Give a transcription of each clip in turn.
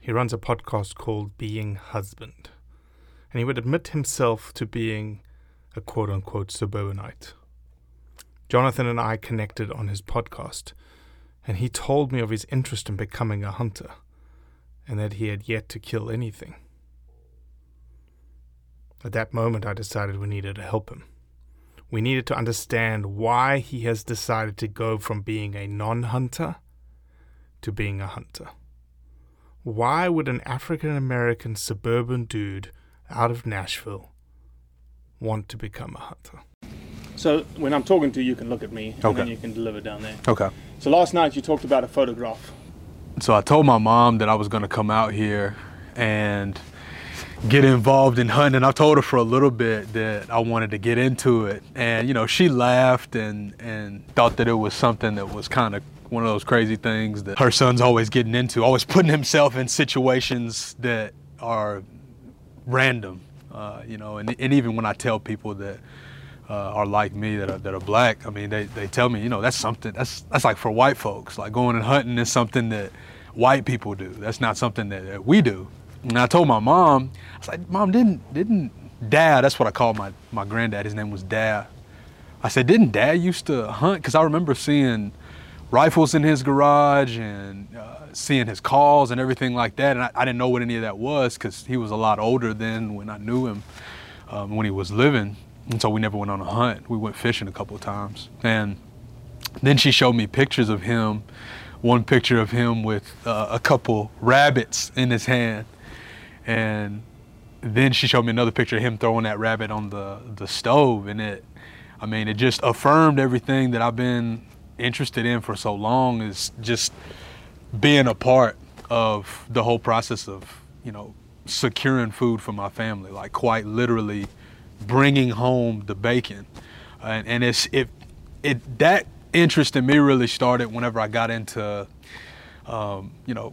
He runs a podcast called Being Husband, and he would admit himself to being a quote unquote suburbanite. Johnathan and I connected on his podcast, and he told me of his interest in becoming a hunter, and that he had yet to kill anything. At that moment, I decided we needed to help him. We needed to understand why he has decided to go from being a non hunter to being a hunter. Why would an African American suburban dude out of Nashville want to become a hunter? So when I'm talking to you, you can look at me, and Okay. then you can deliver down there. Okay. So last night you talked about a photograph. So I told my mom that I was going to come out here and get involved in hunting. I told her for a little bit that I wanted to get into it. And, you know, she laughed and, and thought that it was something that was kind of one of those crazy things that her son's always getting into, always putting himself in situations that are random, uh, you know. And, and even when I tell people that uh, are like me that are, that are black, I mean, they, they tell me, you know, that's something, that's, that's like for white folks. Like going and hunting is something that white people do. That's not something that, that we do. And I told my mom, I was like, Mom, didn't, didn't Dad, that's what I called my, my granddad, his name was Dad. I said, didn't Dad used to hunt? Because I remember seeing rifles in his garage and uh, seeing his calls and everything like that. And I, I didn't know what any of that was because he was a lot older than when I knew him, um, when he was living. And so we never went on a hunt. We went fishing a couple of times. And then she showed me pictures of him, one picture of him with uh, a couple rabbits in his hand. And then she showed me another picture of him throwing that rabbit on the, the stove. And it, I mean, it just affirmed everything that I've been interested in for so long is just being a part of the whole process of, you know, securing food for my family, like quite literally bringing home the bacon. And, and it's, it, it, that interest in me really started whenever I got into, um, you know,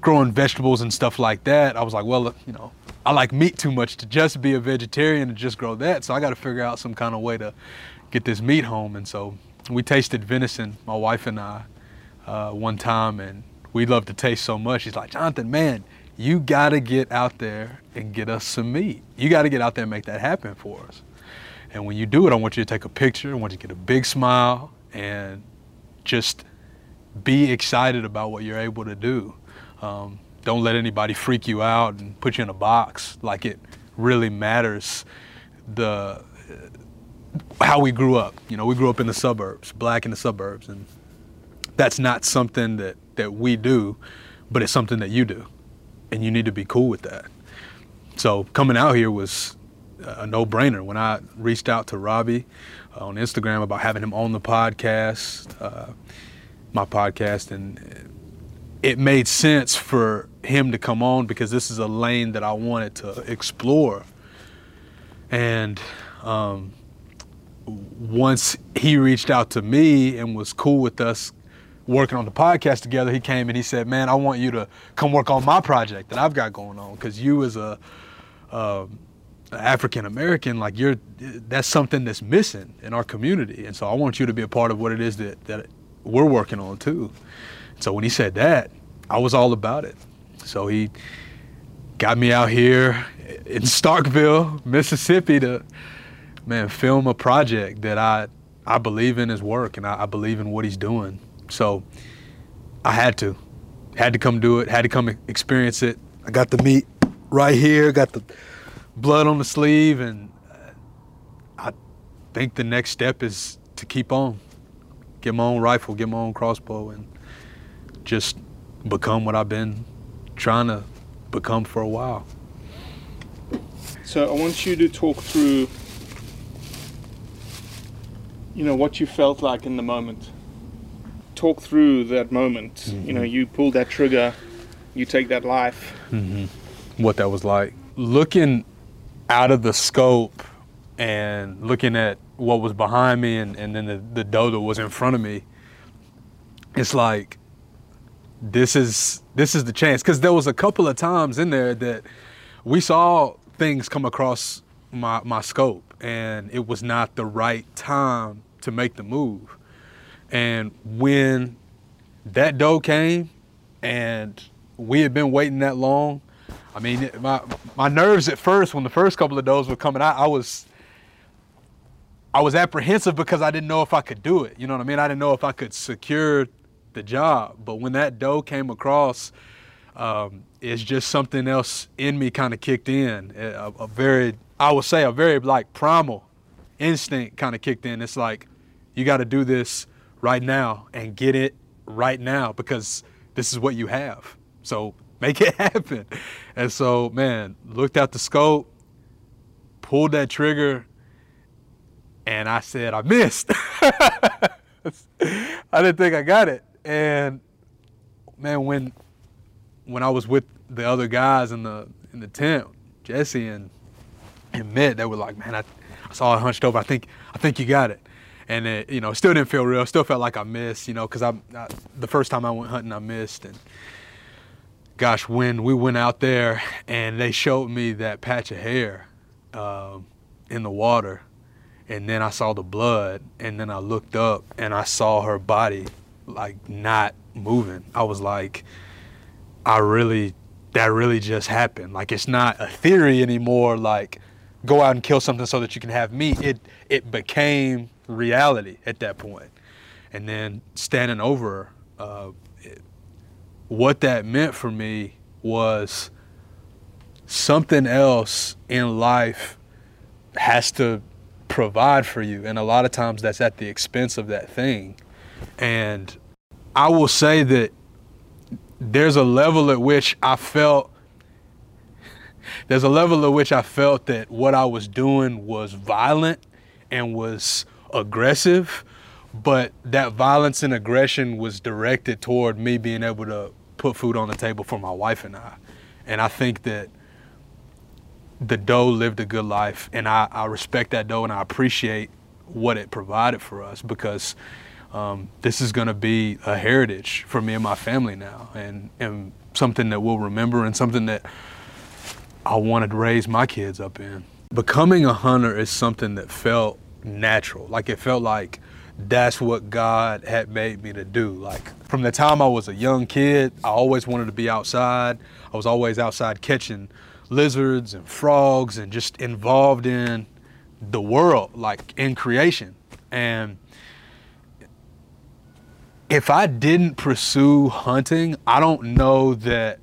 growing vegetables and stuff like that. I was like, well, you know, I like meat too much to just be a vegetarian and just grow that. So I got to figure out some kind of way to get this meat home. And so we tasted venison, my wife and I, uh, one time, and we loved the taste so much. She's like, Johnathan, man, you got to get out there and get us some meat. You got to get out there and make that happen for us. And when you do it, I want you to take a picture. I want you to get a big smile and just be excited about what you're able to do. Um, don't let anybody freak you out and put you in a box. Like it really matters the how we grew up. You know, we grew up in the suburbs, black in the suburbs, and that's not something that that we do, but it's something that you do. and you need to be cool with that. So coming out here was a no-brainer. When I reached out to Robbie uh, on Instagram about having him on the podcast, uh, my podcast, and it made sense for him to come on because this is a lane that I wanted to explore. And um, once he reached out to me and was cool with us working on the podcast together, he came and he said, "Man, I want you to come work on my project that I've got going on because you as a um, African American, like you're, that's something that's missing in our community, and so I want you to be a part of what it is that that we're working on too." So when he said that, I was all about it. So he got me out here in Starkville, Mississippi to man film a project that I I believe in his work and I, I believe in what he's doing. So I had to, had to come do it, had to come experience it. I got the meat right here, got the blood on the sleeve, and uh, I think the next step is to keep on, get my own rifle, get my own crossbow, and just become what I've been trying to become for a while. So I want you to talk through, you know, what you felt like in the moment. Talk through that moment. Mm-hmm. You know, you pull that trigger, you take that life. Mm-hmm. What that was like. Looking out of the scope and looking at what was behind me and, and then the, the doe that was in front of me, it's like this is this is the chance. Because there was a couple of times in there that we saw things come across my my scope and it was not the right time to make the move. And when that doe came and we had been waiting that long i mean my my nerves at first when the first couple of does were coming out i was i was apprehensive because i didn't know if i could do it. You know what i mean? I didn't know if i could secure the job. But when that doe came across, um, it's just something else in me kind of kicked in. A, a, very, I would say, a very like primal instinct kind of kicked in. It's like, you got to do this right now and get it right now because this is what you have. So make it happen. And so, man, looked out the scope, pulled that trigger, and I said, I missed. I didn't think I got it. And man, when when I was with the other guys in the in the tent, Jesse and and Mitt, they were like, man, I, I saw it hunched over. I think I think you got it. And it, you know, still didn't feel real. Still felt like I missed, you know, because I, I the first time I went hunting, I missed. And gosh, when we went out there and they showed me that patch of hair um, in the water, and then I saw the blood, and then I looked up and I saw her body like not moving. I was like, I really, that really just happened. Like it's not a theory anymore. Like go out and kill something so that you can have meat. It it became reality at that point. And then standing over, uh, it, what that meant for me was something else in life has to provide for you, and a lot of times that's at the expense of that thing. And I will say that there's a level at which I felt there's a level at which I felt that what I was doing was violent and was aggressive, but that violence and aggression was directed toward me being able to put food on the table for my wife and I. And I think that the doe lived a good life, and I, I respect that doe and I appreciate what it provided for us because um, this is going to be a heritage for me and my family now, and, and something that we'll remember and something that I wanted to raise my kids up in. Becoming a hunter is something that felt natural. Like it felt like that's what God had made me to do. Like from the time I was a young kid, I always wanted to be outside. I was always outside catching lizards and frogs and just involved in the world, like in creation. And if I didn't pursue hunting, I don't know that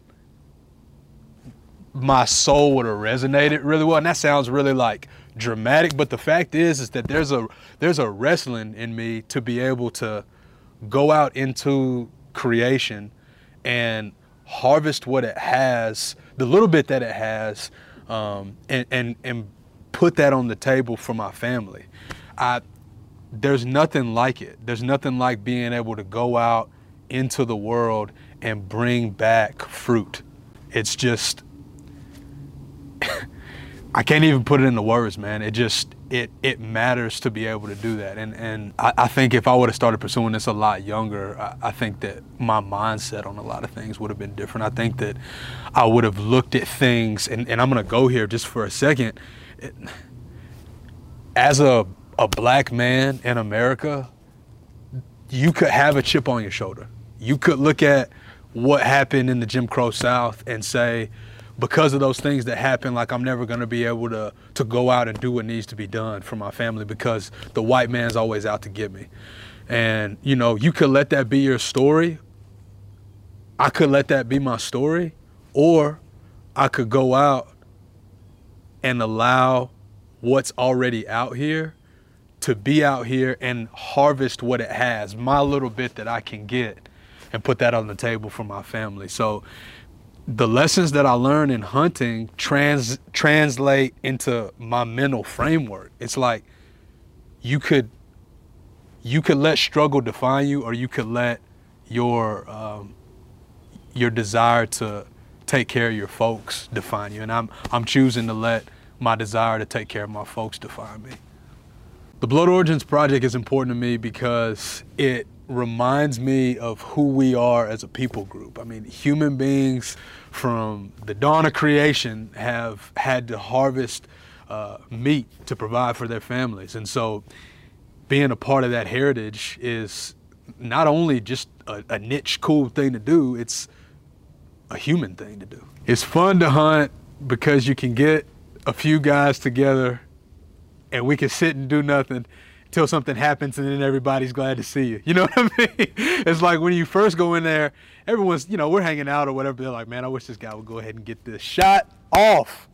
my soul would have resonated really well. And that sounds really like dramatic, but the fact is is that there's a there's a wrestling in me to be able to go out into creation and harvest what it has the little bit that it has, um, and, and and put that on the table for my family. I there's nothing like it. There's nothing like being able to go out into the world and bring back fruit. It's just I can't even put it into words, man. It just it it matters to be able to do that. And and I, I think if I would have started pursuing this a lot younger, I, I, think that my mindset on a lot of things would have been different. I think that I would have looked at things, and, and I'm gonna go here just for a second. It, as a a black man in America, you could have a chip on your shoulder. You could look at what happened in the Jim Crow South and say, because of those things that happen, like I'm never gonna be able to to go out and do what needs to be done for my family because the white man's always out to get me. And you know, you could let that be your story. I could let that be my story, or I could go out and allow what's already out here to be out here and harvest what it has, my little bit that I can get, and put that on the table for my family. So the lessons that I learned in hunting trans translate into my mental framework. It's like you could you could let struggle define you, or you could let your um, your desire to take care of your folks define you. And I'm I'm choosing to let my desire to take care of my folks define me. The Blood Origins Project is important to me because it reminds me of who we are as a people group. I mean, human beings from the dawn of creation have had to harvest uh, meat to provide for their families. And so being a part of that heritage is not only just a, a niche cool thing to do, it's a human thing to do. It's fun to hunt because you can get a few guys together and we can sit and do nothing until something happens and then everybody's glad to see you. You know what I mean? It's like when you first go in there, everyone's, you know, we're hanging out or whatever. They're like, man, I wish this guy would go ahead and get this shot off.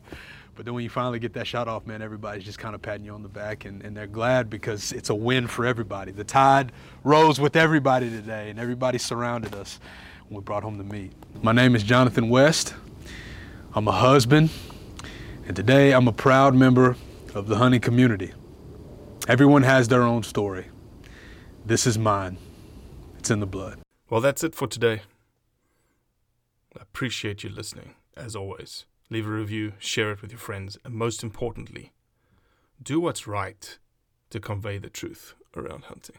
But then when you finally get that shot off, man, everybody's just kind of patting you on the back and, and they're glad because it's a win for everybody. The tide rose with everybody today and everybody surrounded us when we brought home the meat. My name is Johnathan West. I'm a husband, and today I'm a proud member of the hunting community. Everyone has their own story. This is mine. It's in the blood. Well, that's it for today. I appreciate you listening, as always. Leave a review, share it with your friends, and most importantly, do what's right to convey the truth around hunting.